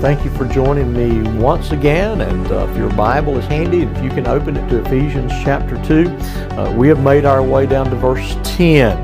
thank you for joining me once again. And uh, if your Bible is handy, if you can open it to Ephesians chapter 2, uh, we have made our way down to verse 10.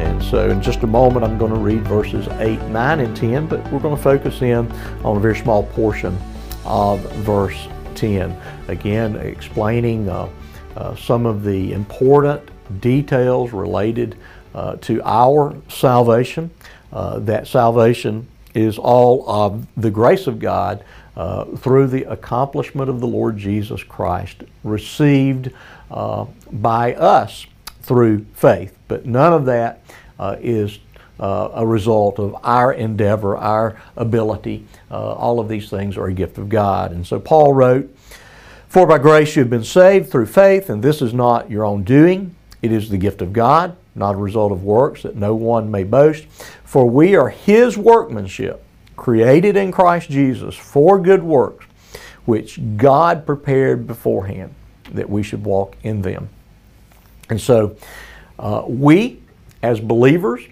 And so, in just a moment, I'm going to read verses 8, 9, and 10, but we're going to focus in on a very small portion of verse 10. Again, explaining uh, uh some of the important details related uh, to our salvation. Uh, that salvation is all of the grace of God uh, through the accomplishment of the Lord Jesus Christ, received uh, by us through faith. But none of that uh, is uh, a result of our endeavor, our ability. Uh, all of these things are a gift of God. And so Paul wrote, For by grace you have been saved through faith, and this is not your own doing, it is the gift of God not a result of works, that no one may boast. For we are his workmanship, created in Christ Jesus for good works, which God prepared beforehand that we should walk in them. And so, uh, we as believers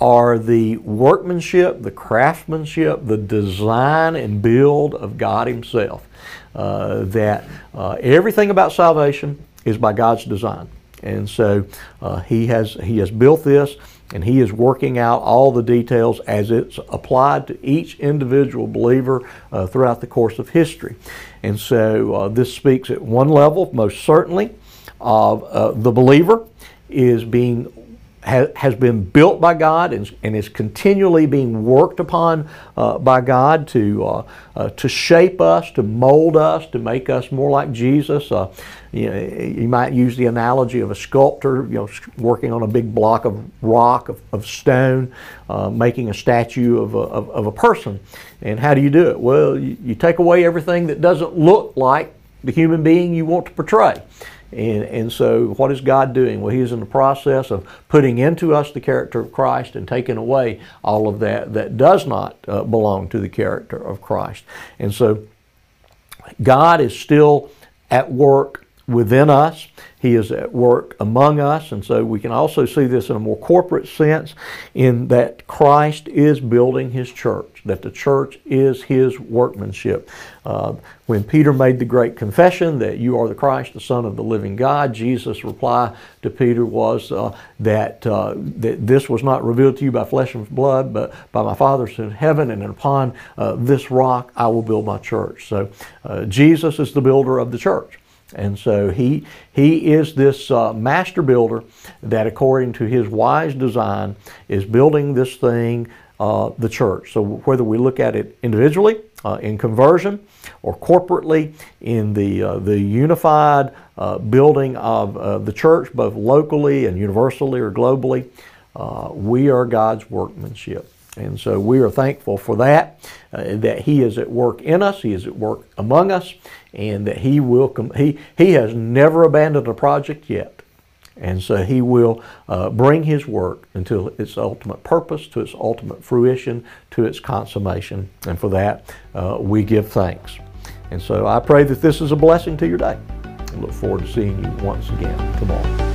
are the workmanship, the craftsmanship, the design and build of God Himself. Uh, that uh, everything about salvation is by God's design. And so uh, he has he has built this and he is working out all the details as it's applied to each individual believer uh, throughout the course of history. And so uh, this speaks at one level, most certainly, of uh, the believer is being has been built by God and, is continually being worked upon uh, by God to, uh, uh, to shape us, to mold us, to make us more like Jesus. Uh, you, know, you, might use the analogy of a sculptor, you know, working on a big block of rock, of, of stone, uh, making a statue of a, of, of, a person. And how do you do it? Well, you, you take away everything that doesn't look like the human being you want to portray. And, and so, what is God doing? Well, He is in the process of putting into us the character of Christ and taking away all of that that does not uh, belong to the character of Christ. And so, God is still at work within us. He is at work among us. And so we can also see this in a more corporate sense in that Christ is building his church, that the church is his workmanship. Uh, when Peter made the great confession that you are the Christ, the Son of the living God, Jesus' reply to Peter was uh, that, uh, that this was not revealed to you by flesh and blood, but by my Father in heaven, and upon uh, this rock I will build my church. So uh, Jesus is the builder of the church. And so he, he is this uh, master builder that, according to his wise design, is building this thing, uh, the church. So whether we look at it individually, uh, in conversion, or corporately in the, uh, the unified uh, building of uh, the church, both locally and universally or globally, we are God's workmanship. And so we are thankful for that, uh, that He is at work in us, He is at work among us, and that He will, com- He, he has never abandoned a project yet. And so He will uh, bring His work until its ultimate purpose, to its ultimate fruition, to its consummation. And for that, uh, we give thanks. And so I pray that this is a blessing to your day. I look forward to seeing you once again tomorrow.